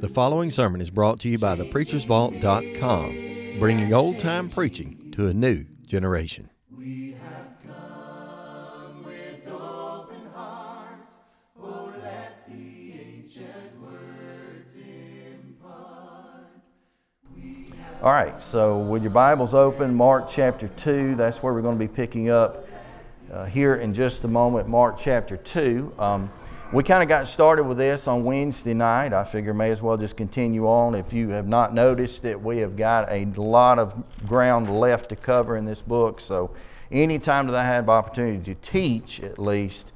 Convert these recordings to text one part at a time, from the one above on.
The following sermon is brought to you by thepreachersvault.com, bringing old time preaching to a new generation. All right, so with your Bibles open, Mark chapter 2, that's where we're going to be picking up uh, here in just a moment, Mark chapter 2. Um, we kind of got started with this on Wednesday night. I figure may as well just continue on. If you have not noticed that we have got a lot of ground left to cover in this book. So, anytime that I have opportunity to teach, at least,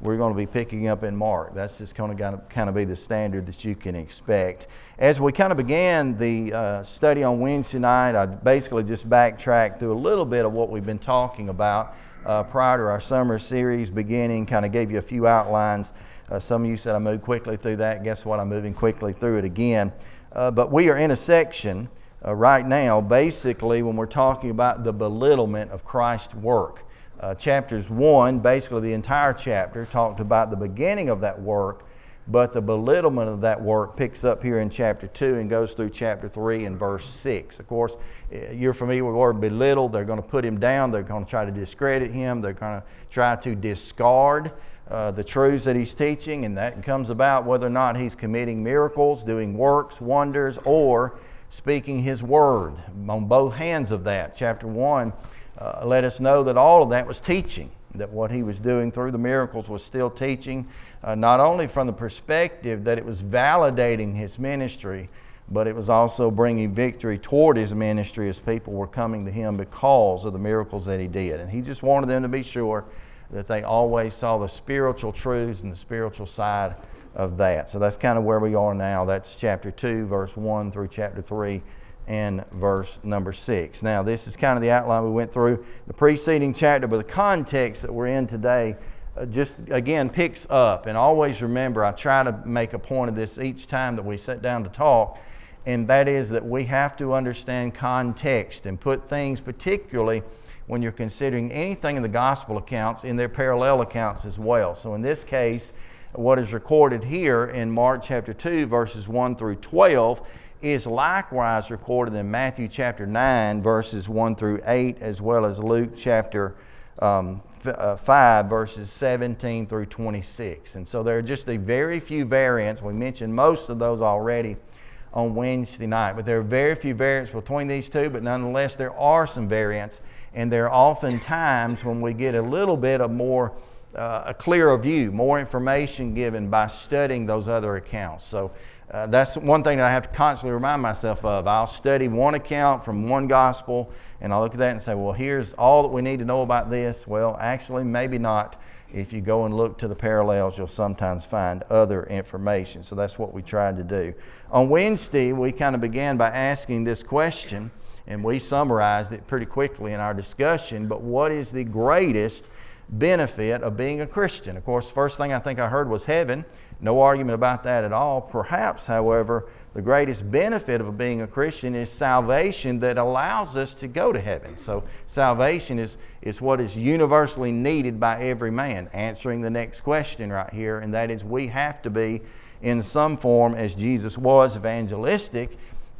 we're going to be picking up in Mark. That's just going to kind of be the standard that you can expect. As we kind of began the uh, study on Wednesday night, I basically just backtracked through a little bit of what we've been talking about uh, prior to our summer series beginning, kind of gave you a few outlines uh, some of you said I moved quickly through that. Guess what? I'm moving quickly through it again. Uh, but we are in a section uh, right now, basically, when we're talking about the belittlement of Christ's work. Uh, chapters 1, basically the entire chapter, talked about the beginning of that work, but the belittlement of that work picks up here in chapter 2 and goes through chapter 3 and verse 6. Of course, uh, you're familiar with the word belittle. They're going to put him down, they're going to try to discredit him, they're going to try to discard uh, the truths that he's teaching, and that comes about whether or not he's committing miracles, doing works, wonders, or speaking his word. On both hands of that, chapter 1 uh, let us know that all of that was teaching, that what he was doing through the miracles was still teaching, uh, not only from the perspective that it was validating his ministry, but it was also bringing victory toward his ministry as people were coming to him because of the miracles that he did. And he just wanted them to be sure that they always saw the spiritual truths and the spiritual side of that. So that's kind of where we are now. That's chapter 2, verse 1 through chapter 3 and verse number 6. Now, this is kind of the outline we went through the preceding chapter, but the context that we're in today uh, just again picks up. And always remember, I try to make a point of this each time that we sit down to talk, and that is that we have to understand context and put things, particularly when you're considering anything in the gospel accounts in their parallel accounts as well. So in this case, what is recorded here in Mark chapter 2, verses 1 through 12, is likewise recorded in Matthew chapter 9, verses 1 through 8, as well as Luke chapter um, uh, 5, verses 17 through 26. And so there are just a very few variants. We mentioned most of those already on Wednesday night, but there are very few variants between these two, but nonetheless, there are some variants and there are often times when we get a little bit of more, uh, a clearer view, more information given by studying those other accounts. So uh, that's one thing that I have to constantly remind myself of. I'll study one account from one gospel, and I'll look at that and say, well, here's all that we need to know about this. Well, actually, maybe not. If you go and look to the parallels, you'll sometimes find other information. So that's what we tried to do. On Wednesday, we kind of began by asking this question and we summarized it pretty quickly in our discussion. But what is the greatest benefit of being a Christian? Of course, the first thing I think I heard was heaven. No argument about that at all. Perhaps, however, the greatest benefit of being a Christian is salvation that allows us to go to heaven. So, salvation is, is what is universally needed by every man. Answering the next question right here, and that is we have to be in some form, as Jesus was, evangelistic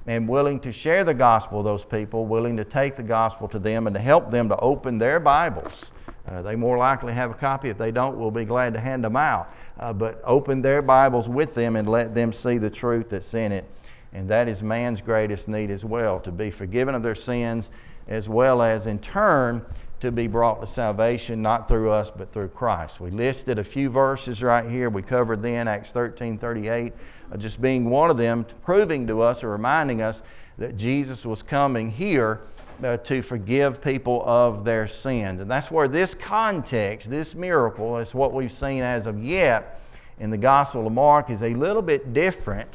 and willing to share the gospel with those people, willing to take the gospel to them and to help them to open their Bibles. Uh, they more likely have a copy. If they don't, we'll be glad to hand them out. Uh, but open their Bibles with them and let them see the truth that's in it. And that is man's greatest need as well to be forgiven of their sins, as well as in turn to be brought to salvation, not through us, but through Christ. We listed a few verses right here. We covered then Acts 13 38 uh, just being one of them, proving to us or reminding us that Jesus was coming here uh, to forgive people of their sins. And that's where this context, this miracle, is what we've seen as of yet in the Gospel of Mark, is a little bit different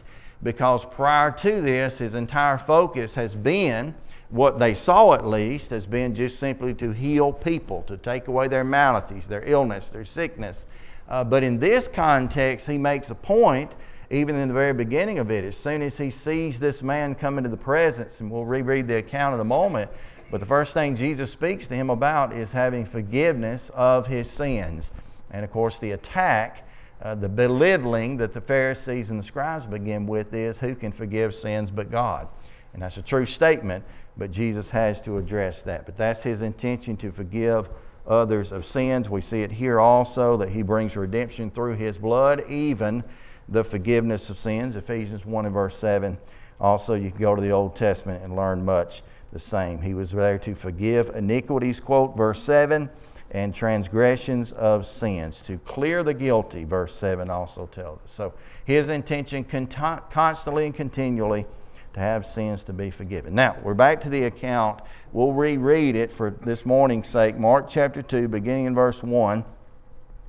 because prior to this, his entire focus has been what they saw at least has been just simply to heal people, to take away their maladies, their illness, their sickness. Uh, but in this context, he makes a point even in the very beginning of it, as soon as he sees this man come into the presence, and we'll reread the account in a moment, but the first thing Jesus speaks to him about is having forgiveness of his sins. And of course, the attack uh, the belittling that the Pharisees and the scribes begin with is who can forgive sins but God? And that's a true statement, but Jesus has to address that. But that's his intention to forgive others of sins. We see it here also that he brings redemption through his blood, even the forgiveness of sins. Ephesians 1 and verse 7. Also, you can go to the Old Testament and learn much the same. He was there to forgive iniquities, quote, verse 7, and transgressions of sins, to clear the guilty, verse 7 also tells us. So, his intention constantly and continually to have sins to be forgiven. Now, we're back to the account. We'll reread it for this morning's sake. Mark chapter 2, beginning in verse 1.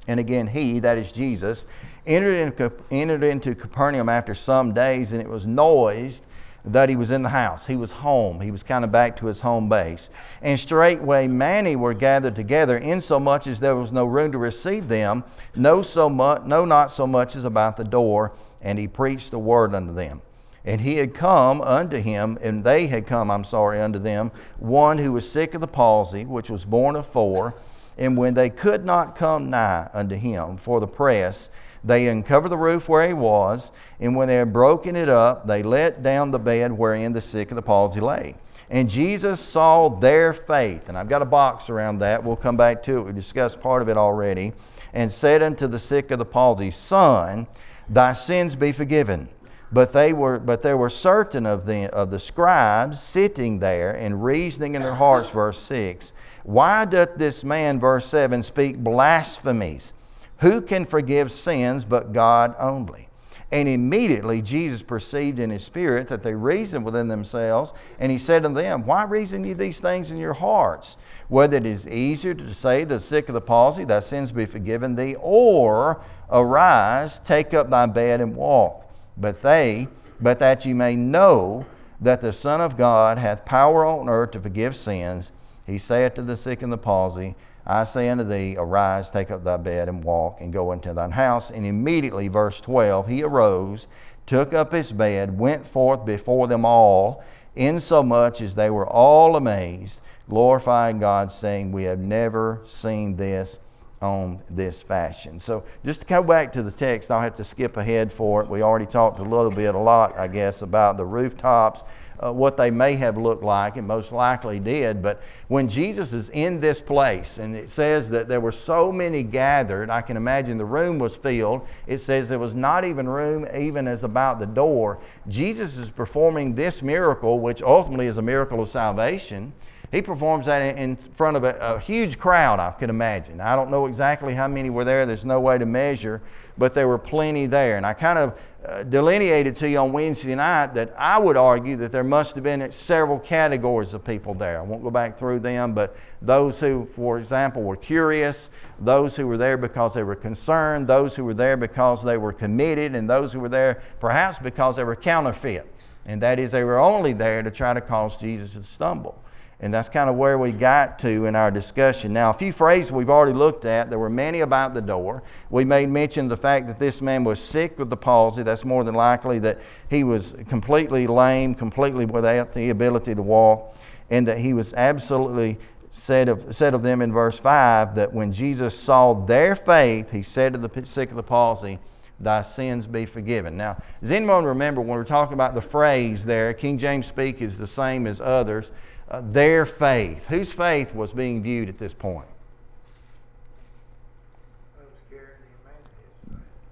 And again, he, that is Jesus, entered into, Capernaum after some days, and it was noised that he was in the house. He was home. He was kind of back to his home base. And straightway many were gathered together, insomuch as there was no room to receive them, no so much, no not so much as about the door. And he preached the word unto them. And he had come unto him, and they had come, I'm sorry, unto them, one who was sick of the palsy, which was borne of four. And when they could not come nigh unto him for the press, they uncovered the roof where he was, and when they had broken it up, they let down the bed wherein the sick of the palsy lay. And Jesus saw their faith, and I've got a box around that. We'll come back to it. We discussed part of it already. And said unto the sick of the palsy, Son, thy sins be forgiven. But they were, but there were certain of the of the scribes sitting there and reasoning in their hearts, verse six. Why doth this man, verse seven, speak blasphemies? Who can forgive sins but God only? And immediately Jesus perceived in his spirit that they reasoned within themselves, and he said unto them, Why reason ye these things in your hearts? Whether it is easier to say the sick of the palsy, thy sins be forgiven thee, or arise, take up thy bed and walk. But they, but that ye may know that the Son of God hath power on earth to forgive sins, he saith to the sick and the palsy, I say unto thee, Arise, take up thy bed, and walk, and go into thine house. And immediately, verse 12, he arose, took up his bed, went forth before them all, insomuch as they were all amazed, glorifying God, saying, We have never seen this on this fashion. So, just to go back to the text, I'll have to skip ahead for it. We already talked a little bit, a lot, I guess, about the rooftops uh, what they may have looked like, and most likely did. But when Jesus is in this place, and it says that there were so many gathered, I can imagine the room was filled. It says there was not even room, even as about the door. Jesus is performing this miracle, which ultimately is a miracle of salvation. He performs that in front of a, a, huge crowd, I can imagine. I don't know exactly how many were there, there's no way to measure, but there were plenty there. And I kind of uh, delineated to you on Wednesday night that I would argue that there must have been several categories of people there. I won't go back through them, but those who, for example, were curious, those who were there because they were concerned, those who were there because they were committed, and those who were there perhaps because they were counterfeit. And that is, they were only there to try to cause Jesus to stumble. And that's kind of where we got to in our discussion. Now, a few phrases we've already looked at. There were many about the door. We made mention of the fact that this man was sick with the palsy. That's more than likely that he was completely lame, completely without the ability to walk, and that he was absolutely said of, said of them in verse 5 that when Jesus saw their faith, he said to the sick of the palsy, Thy sins be forgiven. Now, does anyone remember when we're talking about the phrase there, King James speak is the same as others uh, their faith. Whose faith was being viewed at this point?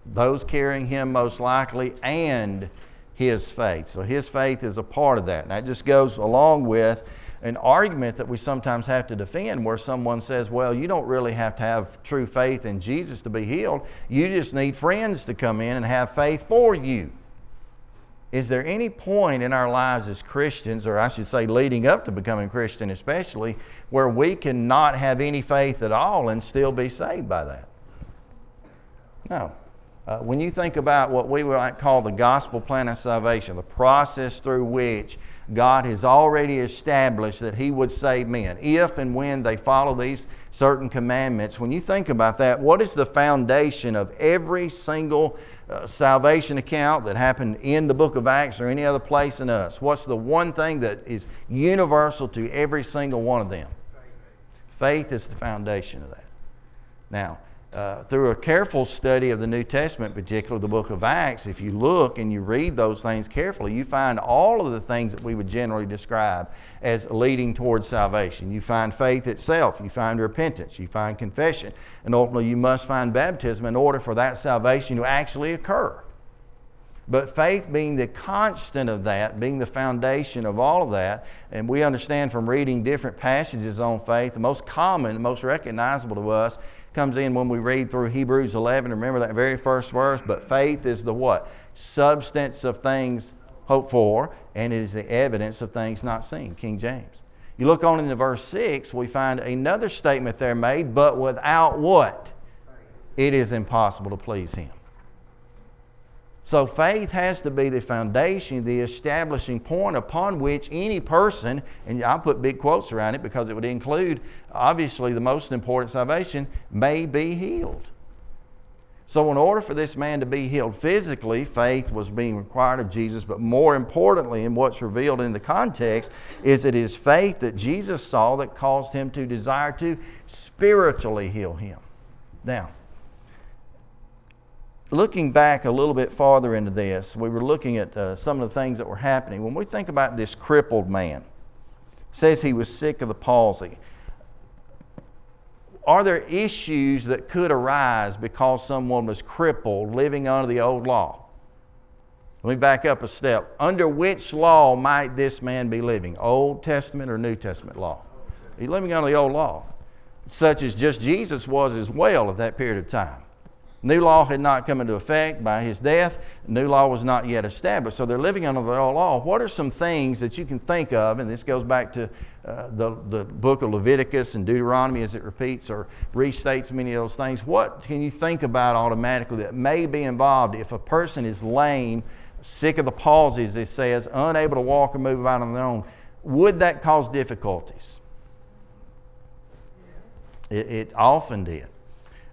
Those carrying him most likely and his faith. So his faith is a part of that. And that just goes along with an argument that we sometimes have to defend where someone says, well, you don't really have to have true faith in Jesus to be healed. You just need friends to come in and have faith for you. Is there any point in our lives as Christians, or I should say leading up to becoming Christian especially, where we cannot have any faith at all and still be saved by that? No. Uh, when you think about what we might call the gospel plan of salvation, the process through which God has already established that He would save men, if and when they follow these certain commandments, when you think about that, what is the foundation of every single uh, salvation account that happened in the book of Acts or any other place in us? What's the one thing that is universal to every single one of them? Faith is the foundation of that. Now, uh, through a careful study of the New Testament, particularly the book of Acts, if you look and you read those things carefully, you find all of the things that we would generally describe as leading towards salvation. You find faith itself, you find repentance, you find confession, and ultimately you must find baptism in order for that salvation to actually occur. But faith being the constant of that, being the foundation of all of that, and we understand from reading different passages on faith, the most common, the most recognizable to us comes in when we read through Hebrews 11. Remember that very first verse? But faith is the what? Substance of things hoped for, and it is the evidence of things not seen. King James. You look on into verse 6, we find another statement there made, but without what? It is impossible to please Him. So faith has to be the foundation, the establishing point upon which any person, and I'll put big quotes around it because it would include obviously the most important salvation, may be healed. So, in order for this man to be healed physically, faith was being required of Jesus, but more importantly, in what's revealed in the context, is it is faith that Jesus saw that caused him to desire to spiritually heal him. Now, looking back a little bit farther into this, we were looking at uh, some of the things that were happening. When we think about this crippled man, says he was sick of the palsy. Are there issues that could arise because someone was crippled living under the old law? Let me back up a step. Under which law might this man be living? Old Testament or New Testament law? He's living under the old law, such as just Jesus was as well at that period of time. New law had not come into effect by his death. New law was not yet established. So they're living under the old law. What are some things that you can think of? And this goes back to uh, the, the book of Leviticus and Deuteronomy as it repeats or restates many of those things. What can you think about automatically that may be involved if a person is lame, sick of the palsy, as it says, unable to walk or move about on their own? Would that cause difficulties? It, it often did.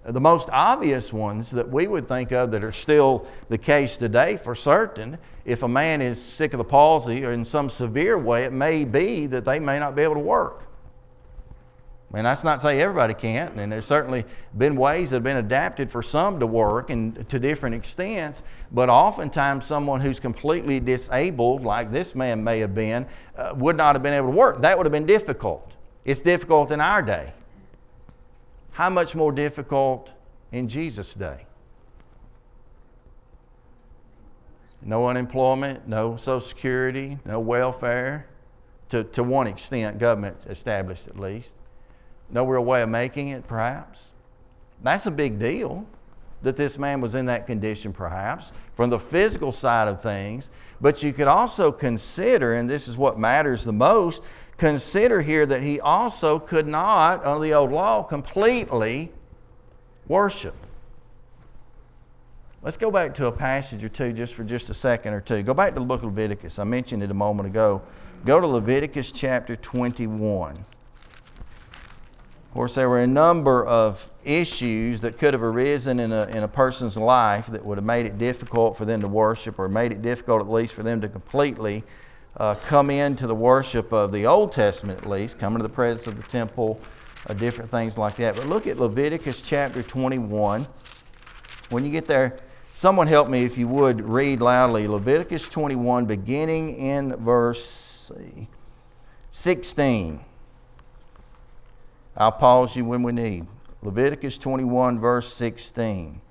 The most obvious ones that we would think of that are still the case today for certain, if a man is sick of the palsy or in some severe way, it may be that they may not be able to work. And that's not to say everybody can't, and there's certainly been ways that have been adapted for some to work and to different extents, but oftentimes someone who's completely disabled, like this man may have been, uh, would not have been able to work. That would have been difficult. It's difficult in our day how much more difficult in Jesus' day? No unemployment, no Social Security, no welfare, to, to one extent, government established at least. No real way of making it, perhaps. That's a big deal that this man was in that condition, perhaps, from the physical side of things. But you could also consider, and this is what matters the most, consider here that he also could not, under the old law, completely worship. Let's go back to a passage or two just for just a second or two. Go back to the book of Leviticus. I mentioned it a moment ago. Go to Leviticus chapter 21. Of course, there were a number of issues that could have arisen in a, in a person's life that would have made it difficult for them to worship or made it difficult, at least, for them to completely uh, come into the worship of the Old Testament, at least, come into the presence of the temple, uh, different things like that. But look at Leviticus chapter 21. When you get there, someone help me, if you would, read loudly Leviticus 21, beginning in verse 16. I'll pause you when we need. Leviticus 21, verse 16.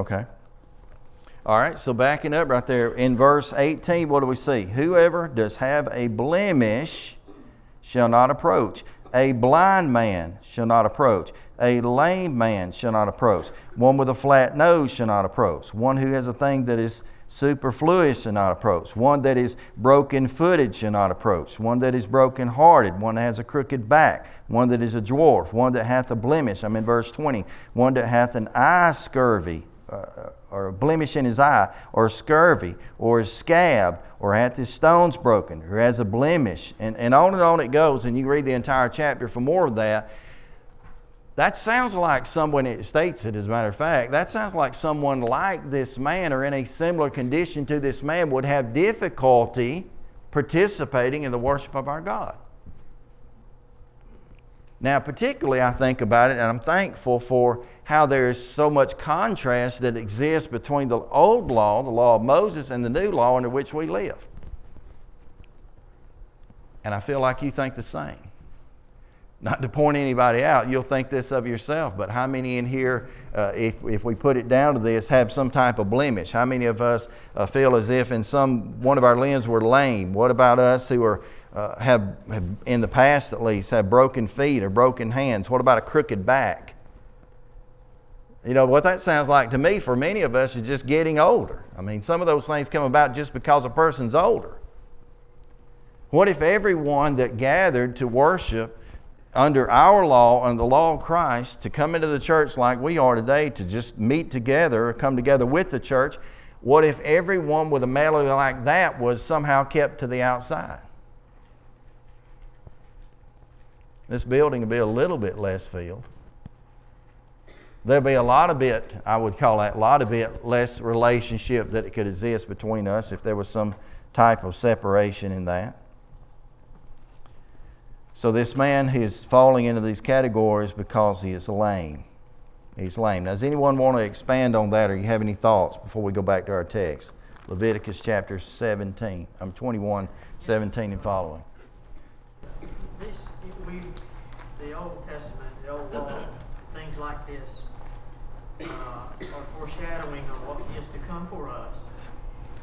Okay. All right, so backing up right there in verse 18, what do we see? Whoever does have a blemish shall not approach. A blind man shall not approach. A lame man shall not approach. One with a flat nose shall not approach. One who has a thing that is superfluous shall not approach. One that is broken footed shall not approach. One that is broken hearted. One that has a crooked back. One that is a dwarf. One that hath a blemish. I'm in verse 20. One that hath an eye scurvy. Uh, or a blemish in his eye, or scurvy, or a scab, or hath his stones broken, or has a blemish, and, and on and on it goes. And you read the entire chapter for more of that. That sounds like someone, it states it as a matter of fact, that sounds like someone like this man or in a similar condition to this man would have difficulty participating in the worship of our God. Now, particularly, I think about it, and I'm thankful for how there is so much contrast that exists between the old law, the law of Moses, and the new law under which we live. And I feel like you think the same. Not to point anybody out, you'll think this of yourself, but how many in here, uh, if, if we put it down to this, have some type of blemish? How many of us uh, feel as if in some one of our limbs were lame? What about us who are uh, have, have, in the past at least, have broken feet or broken hands? What about a crooked back? You know, what that sounds like to me for many of us is just getting older. I mean, some of those things come about just because a person's older. What if everyone that gathered to worship under our law and the law of Christ to come into the church like we are today to just meet together, come together with the church, what if everyone with a melody like that was somehow kept to the outside? This building would be a little bit less filled. There'll be a lot of bit, I would call that, a lot of bit less relationship that it could exist between us if there was some type of separation in that. So this man is falling into these categories because he is lame. He's lame. Now, does anyone want to expand on that or you have any thoughts before we go back to our text? Leviticus chapter 17. I'm 21, 17 and following. This, we, the Old Testament, the Old Law, things like this uh, are foreshadowing of what is to come for us.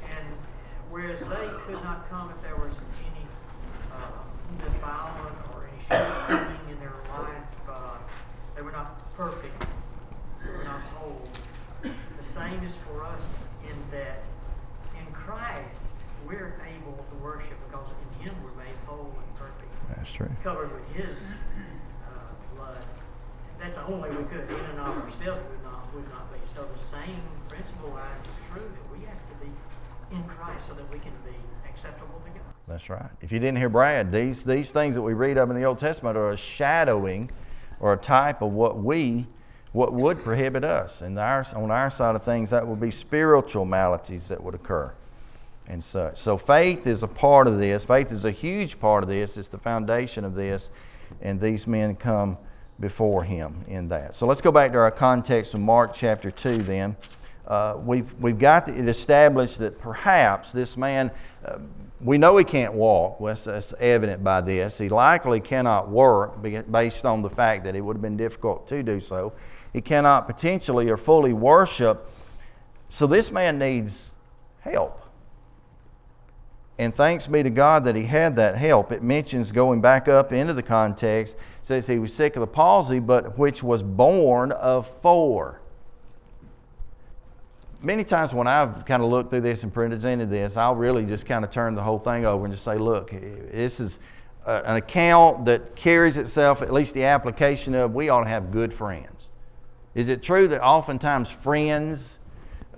And whereas they could not come if there was any uh, defilement or any shortcoming in their life, uh, they were not perfect, they were not whole. The same is for us in that in Christ we're able to worship because in Him we're made whole and perfect That's true. covered with His uh, blood. That's the only way we could. In and of ourselves would not would not be. So the same principle lies is true that we have to be in Christ so that we can be acceptable to God. That's right. If you didn't hear Brad, these, these things that we read of in the Old Testament are a shadowing or a type of what we, what would prohibit us. And our, on our side of things, that would be spiritual maladies that would occur and such. So faith is a part of this. Faith is a huge part of this. It's the foundation of this. And these men come before him in that. So let's go back to our context of Mark chapter 2 then. Uh, we've, we've got it established that perhaps this man, uh, we know he can't walk. Well, that's, that's, evident by this. He likely cannot work based on the fact that it would have been difficult to do so. He cannot potentially or fully worship. So this man needs help. And thanks be to God that he had that help. It mentions going back up into the context, says he was sick of the palsy, but which was borne of four. Many times when I've kind of looked through this and presented this, I'll really just kind of turn the whole thing over and just say, look, this is an account that carries itself, at least the application of, we ought to have good friends. Is it true that oftentimes friends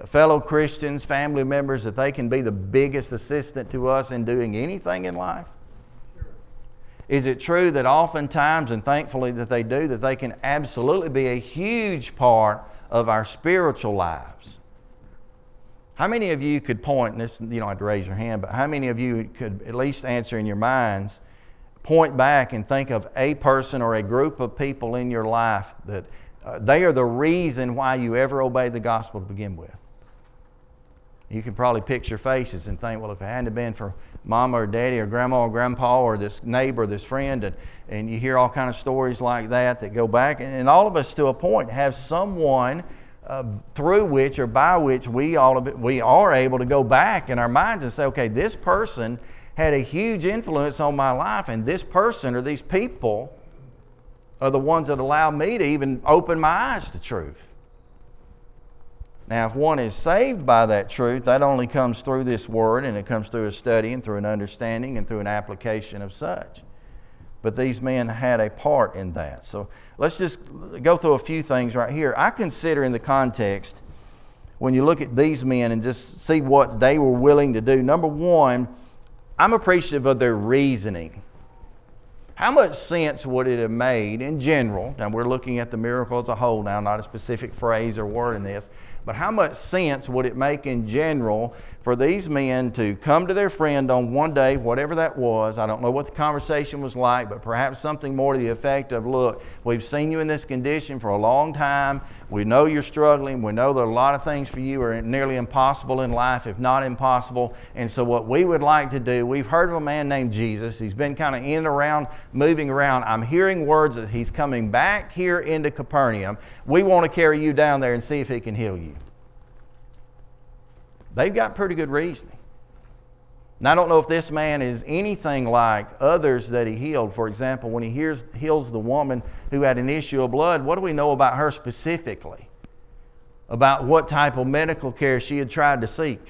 fellow Christians, family members, that they can be the biggest assistant to us in doing anything in life? Is it true that oftentimes, and thankfully that they do, that they can absolutely be a huge part of our spiritual lives? How many of you could point, and this, you don't have to raise your hand, but how many of you could at least answer in your minds, point back and think of a person or a group of people in your life that uh, they are the reason why you ever obeyed the gospel to begin with? You can probably picture faces and think, well, if it hadn't been for mama or daddy or grandma or grandpa or this neighbor, or this friend, and, and you hear all kind of stories like that that go back, and, and all of us to a point have someone uh, through which or by which we all of it, we are able to go back in our minds and say, okay, this person had a huge influence on my life, and this person or these people are the ones that allow me to even open my eyes to truth. Now, if one is saved by that truth, that only comes through this word, and it comes through a study and through an understanding and through an application of such. But these men had a part in that. So let's just go through a few things right here. I consider in the context, when you look at these men and just see what they were willing to do, number one, I'm appreciative of their reasoning. How much sense would it have made in general? Now, we're looking at the miracle as a whole now, not a specific phrase or word in this. But how much sense would it make in general for these men to come to their friend on one day, whatever that was. I don't know what the conversation was like, but perhaps something more to the effect of Look, we've seen you in this condition for a long time. We know you're struggling. We know that a lot of things for you are nearly impossible in life, if not impossible. And so, what we would like to do, we've heard of a man named Jesus. He's been kind of in and around, moving around. I'm hearing words that he's coming back here into Capernaum. We want to carry you down there and see if he can heal you. They've got pretty good reasoning. And I don't know if this man is anything like others that he healed. For example, when he hears, heals the woman who had an issue of blood, what do we know about her specifically? About what type of medical care she had tried to seek.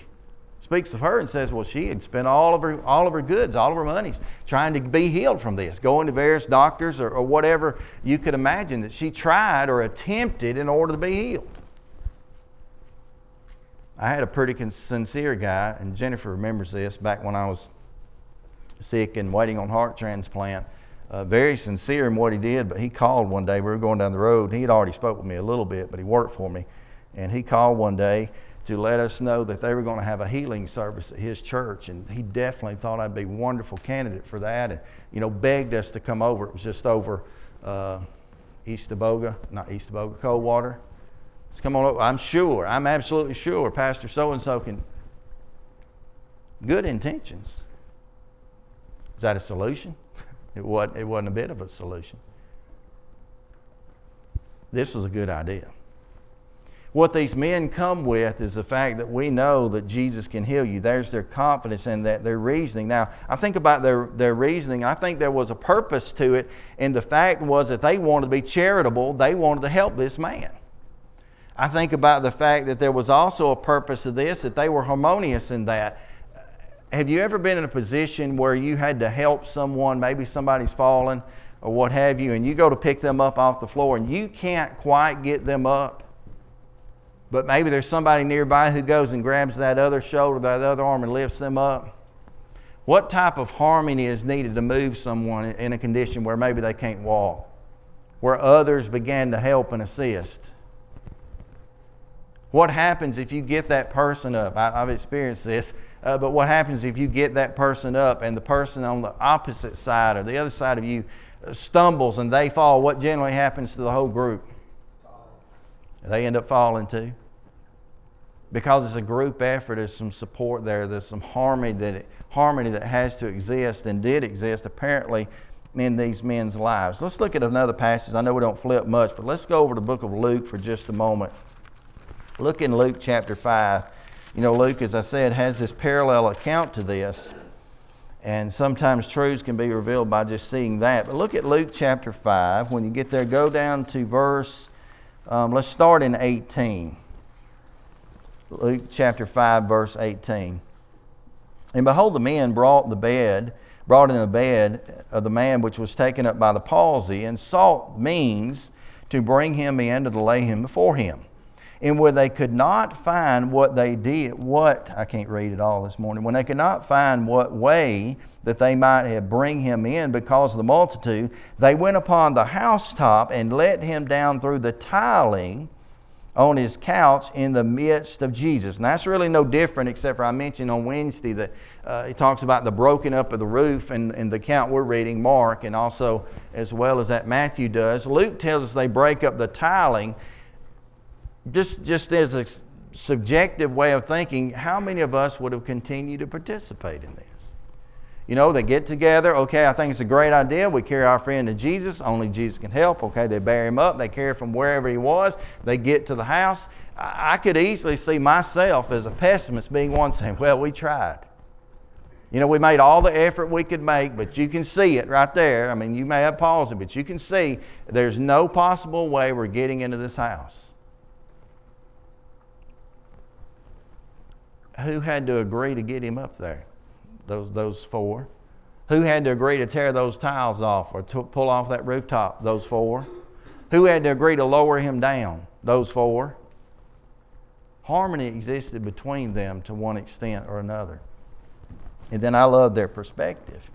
Speaks of her and says, well, she had spent all of her, all of her goods, all of her monies trying to be healed from this, going to various doctors or, or whatever you could imagine that she tried or attempted in order to be healed. I had a pretty sincere guy, and Jennifer remembers this back when I was sick and waiting on heart transplant. Uh, very sincere in what he did, but he called one day. We were going down the road. He had already spoke with me a little bit, but he worked for me, and he called one day to let us know that they were going to have a healing service at his church, and he definitely thought I'd be a wonderful candidate for that, and you know begged us to come over. It was just over uh, Eastaboga, not Eastaboga, Coldwater, come on over. I'm sure, I'm absolutely sure Pastor so and so can. Good intentions. Is that a solution? It wasn't, it wasn't a bit of a solution. This was a good idea. What these men come with is the fact that we know that Jesus can heal you. There's their confidence and that their reasoning. Now, I think about their, their reasoning. I think there was a purpose to it, and the fact was that they wanted to be charitable. They wanted to help this man. I think about the fact that there was also a purpose of this, that they were harmonious in that. Have you ever been in a position where you had to help someone, maybe somebody's fallen or what have you, and you go to pick them up off the floor and you can't quite get them up? But maybe there's somebody nearby who goes and grabs that other shoulder, that other arm, and lifts them up. What type of harmony is needed to move someone in a condition where maybe they can't walk, where others began to help and assist? What happens if you get that person up? I, have experienced this, uh, but what happens if you get that person up and the person on the opposite side or the other side of you stumbles and they fall? What generally happens to the whole group? They end up falling too. Because it's a group effort, there's some support there, there's some harmony that, it, harmony that has to exist and did exist apparently in these men's lives. Let's look at another passage. I know we don't flip much, but let's go over the book of Luke for just a moment. Look in Luke chapter 5. You know, Luke, as I said, has this parallel account to this. And sometimes truths can be revealed by just seeing that. But look at Luke chapter 5. When you get there, go down to verse, um, let's start in 18. Luke chapter 5, verse 18. And behold, the men brought the bed, brought in a bed of the man which was taken up by the palsy, and sought means to bring him in to lay him before him and where they could not find what they did, what, I can't read it all this morning, when they could not find what way that they might have bring him in because of the multitude, they went upon the housetop and let him down through the tiling on his couch in the midst of Jesus. And that's really no different, except for I mentioned on Wednesday that uh, he talks about the broken up of the roof and, and the account we're reading, Mark, and also as well as that Matthew does. Luke tells us they break up the tiling just, just as a subjective way of thinking, how many of us would have continued to participate in this? You know, they get together. Okay, I think it's a great idea. We carry our friend to Jesus. Only Jesus can help. Okay, they bear him up. They carry from wherever he was. They get to the house. I could easily see myself as a pessimist being one saying, Well, we tried. You know, we made all the effort we could make, but you can see it right there. I mean, you may have paused it, but you can see there's no possible way we're getting into this house. Who had to agree to get him up there? those, those four. Who had to agree to tear those tiles off or to pull off that rooftop? Those four. Who had to agree to lower him down? Those four. Harmony existed between them to one extent or another. And then I love their perspective.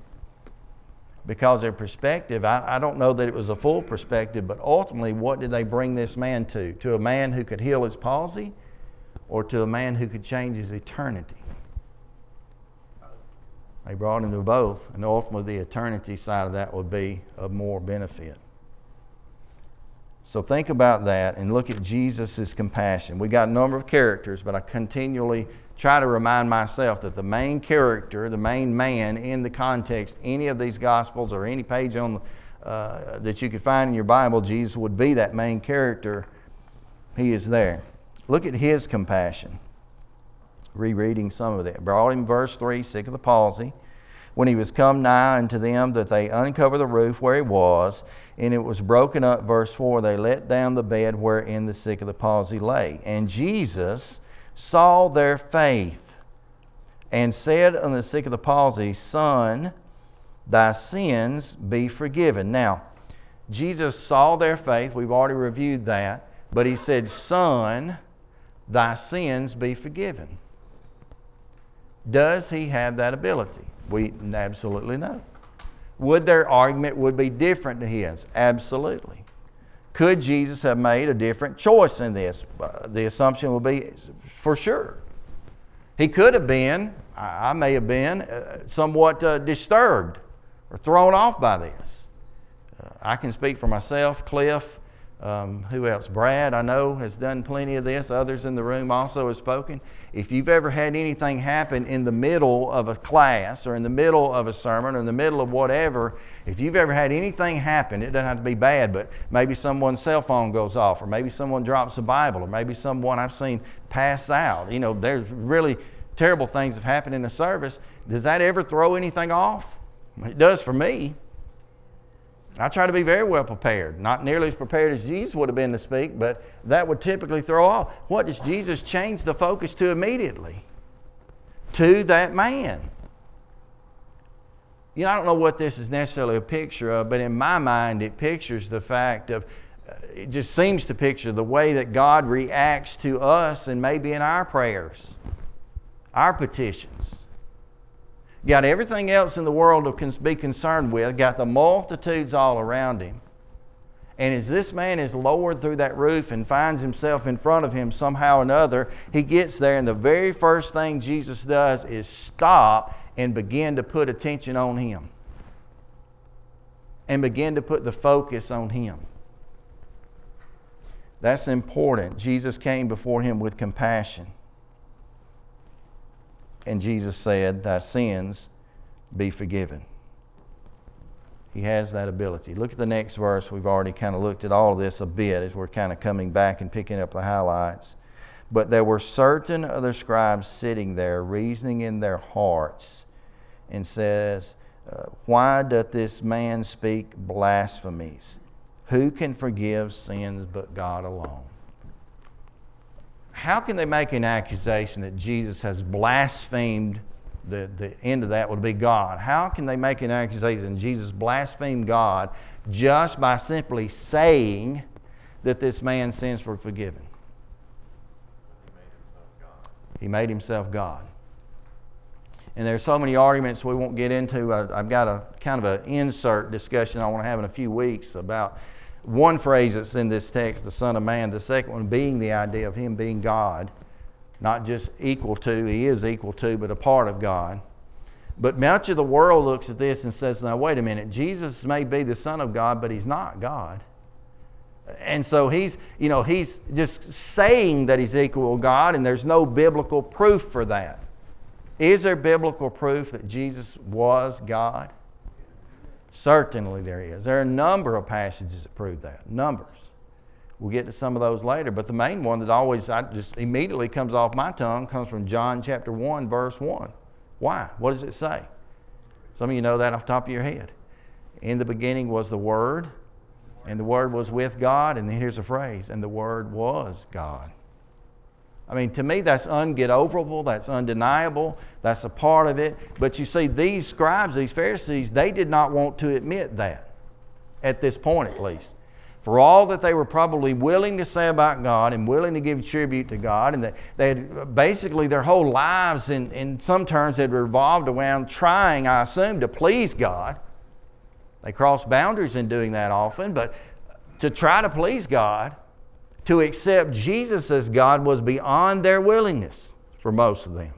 Because their perspective, I, I don't know that it was a full perspective, but ultimately, what did they bring this man to? To a man who could heal his palsy or to a man who could change his eternity? They brought him to both, and ultimately the eternity side of that would be of more benefit. So think about that and look at Jesus' compassion. We got a number of characters, but I continually try to remind myself that the main character, the main man in the context, any of these gospels or any page on uh, that you could find in your Bible, Jesus would be that main character. He is there. Look at his compassion rereading some of it. Brought him, verse 3, sick of the palsy. When he was come nigh unto them, that they uncover the roof where he was, and it was broken up, verse 4, they let down the bed wherein the sick of the palsy lay. And Jesus saw their faith, and said unto the sick of the palsy, Son, thy sins be forgiven. Now, Jesus saw their faith. We've already reviewed that. But he said, Son, thy sins be forgiven. Does he have that ability? We absolutely know. Would their argument would be different to his? Absolutely. Could Jesus have made a different choice in this? Uh, the assumption would be for sure. He could have been, I may have been, uh, somewhat uh, disturbed or thrown off by this. I can speak for myself, Cliff, um, who else? Brad, I know, has done plenty of this. Others in the room also have spoken. If you've ever had anything happen in the middle of a class or in the middle of a sermon or in the middle of whatever, if you've ever had anything happen, it doesn't have to be bad, but maybe someone's cell phone goes off, or maybe someone drops a Bible, or maybe someone I've seen pass out. You know, there's really terrible things have happened in a service. Does that ever throw anything off? It does for me. I try to be very well prepared, not nearly as prepared as Jesus would have been to speak, but that would typically throw off. What does Jesus change the focus to immediately? To that man. You know, I don't know what this is necessarily a picture of, but in my mind, it pictures the fact of, uh, it just seems to picture the way that God reacts to us and maybe in our prayers, our petitions got everything else in the world to be concerned with, got the multitudes all around him. And as this man is lowered through that roof and finds himself in front of him somehow or another, he gets there, and the very first thing Jesus does is stop and begin to put attention on him. And begin to put the focus on him. That's important. Jesus came before him with compassion. And Jesus said, Thy sins be forgiven. He has that ability. Look at the next verse. We've already kind of looked at all of this a bit as we're kind of coming back and picking up the highlights. But there were certain other scribes sitting there, reasoning in their hearts, and says, uh, Why doth this man speak blasphemies? Who can forgive sins but God alone? How can they make an accusation that Jesus has blasphemed? The, the end of that would be God. How can they make an accusation Jesus blasphemed God just by simply saying that this man's sins were forgiven? He made himself God. And there's so many arguments we won't get into. I, have got a kind of an insert discussion I want to have in a few weeks about one phrase that's in this text, the Son of Man, the second one being the idea of Him being God, not just equal to, He is equal to, but a part of God. But much of the world looks at this and says, now, wait a minute, Jesus may be the Son of God, but He's not God. And so he's, you know, he's just saying that he's equal to God, and there's no biblical proof for that. Is there biblical proof that Jesus was God? Certainly there is. There are a number of passages that prove that. Numbers. We'll get to some of those later, but the main one that always I just immediately comes off my tongue comes from John chapter 1 verse 1. Why? What does it say? Some of you know that off the top of your head. In the beginning was the Word, and the Word was with God, and here's a phrase, and the Word was God. I mean, to me, that's unget That's undeniable. That's a part of it. But you see, these scribes, these Pharisees, they did not want to admit that, at this point at least. For all that they were probably willing to say about God and willing to give tribute to God, and that they had basically their whole lives, in, in some terms, had revolved around trying, I assume, to please God. They crossed boundaries in doing that often, but to try to please God, to accept Jesus as God was beyond their willingness for most of them.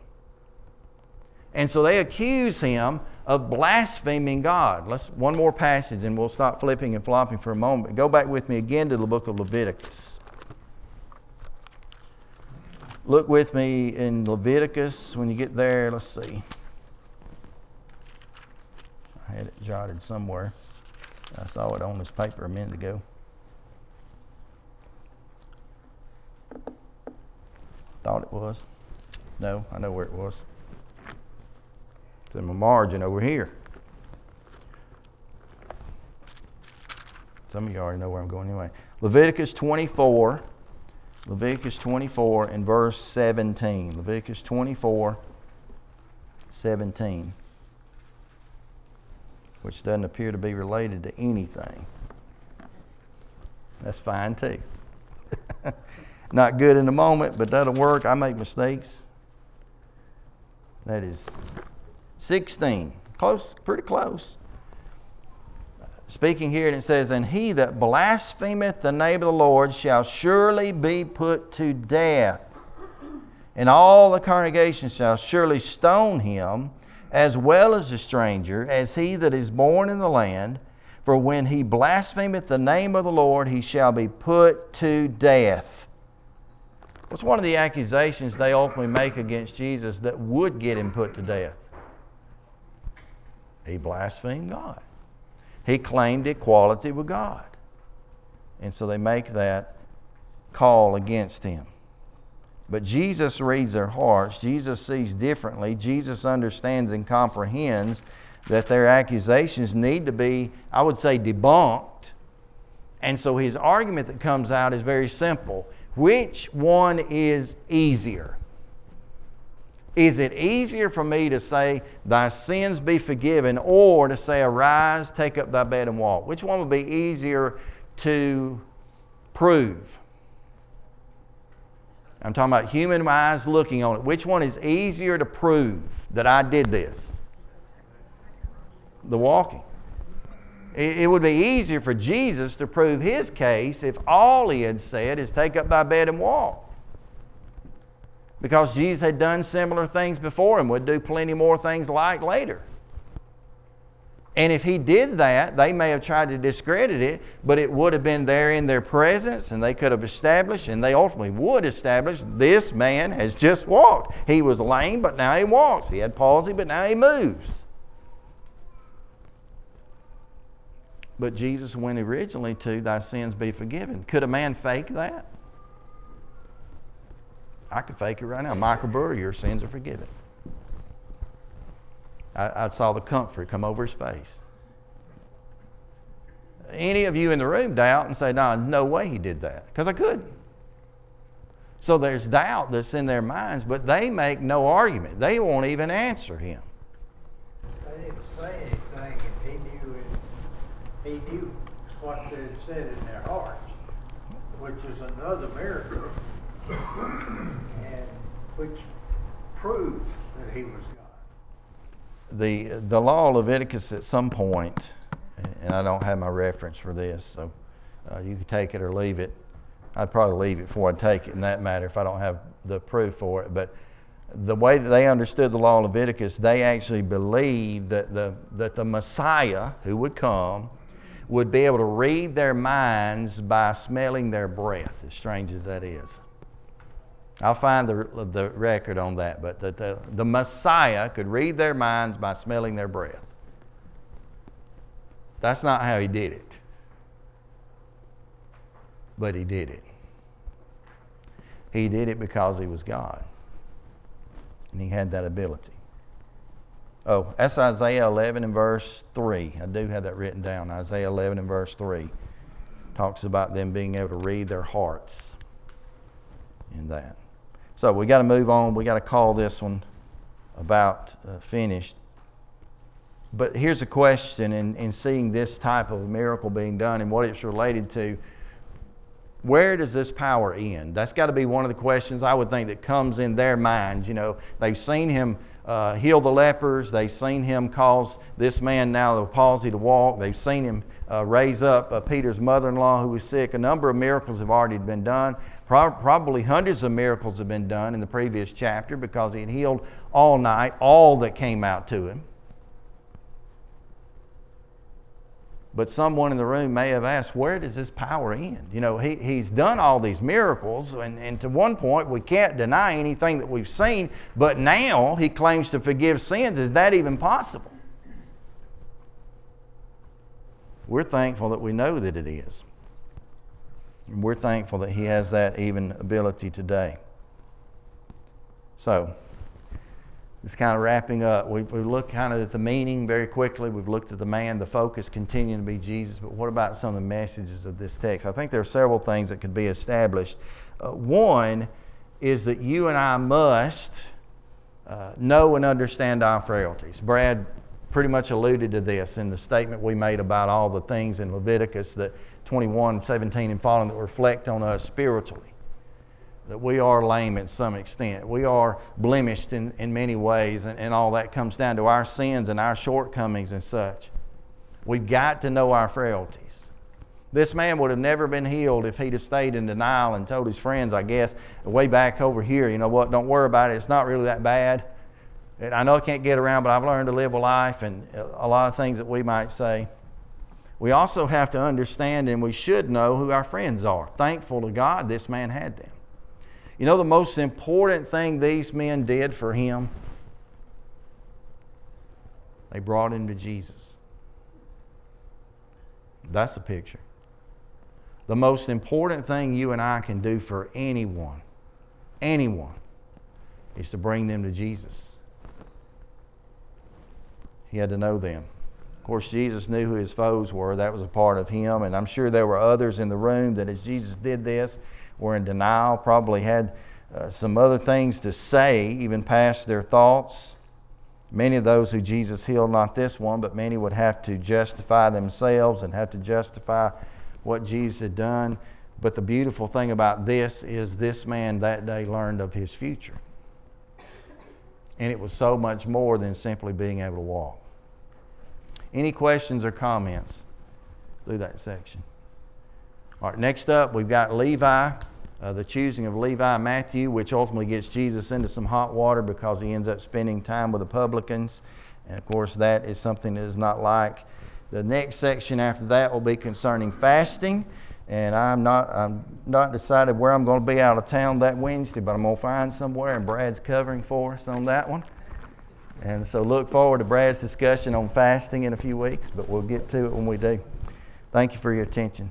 And so they accuse him of blaspheming God. Let's one more passage and we'll stop flipping and flopping for a moment. Go back with me again to the book of Leviticus. Look with me in Leviticus when you get there. Let's see. I had it jotted somewhere. I saw it on this paper a minute ago. Thought it was. No, I know where it was. It's in my margin over here. Some of you already know where I'm going anyway. Leviticus 24. Leviticus 24 and verse 17. Leviticus 24, 17. Which doesn't appear to be related to anything. That's fine too. Not good in the moment, but that'll work. I make mistakes. That is 16. Close, pretty close. Speaking here, and it says, And he that blasphemeth the name of the Lord shall surely be put to death. And all the congregation shall surely stone him, as well as the stranger, as he that is born in the land. For when he blasphemeth the name of the Lord, he shall be put to death. What's one of the accusations they ultimately make against Jesus that would get him put to death? He blasphemed God. He claimed equality with God. And so they make that call against him. But Jesus reads their hearts. Jesus sees differently. Jesus understands and comprehends that their accusations need to be, I would say, debunked. And so his argument that comes out is very simple. Which one is easier? Is it easier for me to say, Thy sins be forgiven, or to say, Arise, take up thy bed and walk? Which one would be easier to prove? I'm talking about human eyes looking on it. Which one is easier to prove that I did this? The walking. It would be easier for Jesus to prove his case if all he had said is take up thy bed and walk. Because Jesus had done similar things before and would do plenty more things like later. And if he did that, they may have tried to discredit it, but it would have been there in their presence, and they could have established, and they ultimately would establish this man has just walked. He was lame, but now he walks. He had palsy, but now he moves. But Jesus went originally to, Thy sins be forgiven. Could a man fake that? I could fake it right now. Michael Brewer, your sins are forgiven. I, I saw the comfort come over his face. Any of you in the room doubt and say, No, no way he did that, because I couldn't. So there's doubt that's in their minds, but they make no argument. They won't even answer him. They didn't say anything, and he knew it he knew what they had said in their hearts, which is another miracle, and which proves that he was God. The, the law of Leviticus at some point, and I don't have my reference for this, so uh, you can take it or leave it. I'd probably leave it before I take it in that matter if I don't have the proof for it. But the way that they understood the law of Leviticus, they actually believed that the, that the Messiah who would come would be able to read their minds by smelling their breath, as strange as that is. I'll find the, the record on that, but that the, the Messiah could read their minds by smelling their breath. That's not how he did it. But he did it. He did it because he was God. And he had that ability. Oh, that's Isaiah 11 and verse 3. I do have that written down. Isaiah 11 and verse 3 talks about them being able to read their hearts in that. So we got to move on. We got to call this one about uh, finished. But here's a question in, in seeing this type of miracle being done and what it's related to. Where does this power end? That's got to be one of the questions I would think that comes in their minds. You know, they've seen him uh, heal the lepers. They've seen him cause this man now the palsy to walk. They've seen him uh, raise up uh, Peter's mother in law who was sick. A number of miracles have already been done. Pro- probably hundreds of miracles have been done in the previous chapter because he had healed all night all that came out to him. But someone in the room may have asked, where does this power end? You know, he, he's done all these miracles, and, and to one point, we can't deny anything that we've seen, but now he claims to forgive sins. Is that even possible? We're thankful that we know that it is. And we're thankful that he has that even ability today. So, it's kind of wrapping up. We, we looked kind of at the meaning very quickly. We've looked at the man, the focus continuing to be Jesus. But what about some of the messages of this text? I think there are several things that could be established. Uh, one is that you and I must uh, know and understand our frailties. Brad pretty much alluded to this in the statement we made about all the things in Leviticus that 21, 17, and following that reflect on us spiritually that we are lame at some extent. We are blemished in, in many ways, and, and all that comes down to our sins and our shortcomings and such. We've got to know our frailties. This man would have never been healed if he'd have stayed in denial and told his friends, I guess, way back over here, you know what, don't worry about it, it's not really that bad. I know I can't get around, but I've learned to live a life, and a lot of things that we might say. We also have to understand and we should know who our friends are. Thankful to God, this man had them. You know the most important thing these men did for him? They brought him to Jesus. That's the picture. The most important thing you and I can do for anyone, anyone, is to bring them to Jesus. He had to know them. Of course, Jesus knew who his foes were. That was a part of him. And I'm sure there were others in the room that as Jesus did this, were in denial, probably had uh, some other things to say, even past their thoughts. Many of those who Jesus healed, not this one, but many would have to justify themselves and have to justify what Jesus had done. But the beautiful thing about this is this man that day learned of his future. And it was so much more than simply being able to walk. Any questions or comments through that section? All right, next up, we've got Levi, uh, the choosing of Levi Matthew, which ultimately gets Jesus into some hot water because he ends up spending time with the publicans. And of course, that is something that is not like. The next section after that will be concerning fasting. And I'm not, I'm not decided where I'm going to be out of town that Wednesday, but I'm going to find somewhere, and Brad's covering for us on that one. And so look forward to Brad's discussion on fasting in a few weeks, but we'll get to it when we do. Thank you for your attention.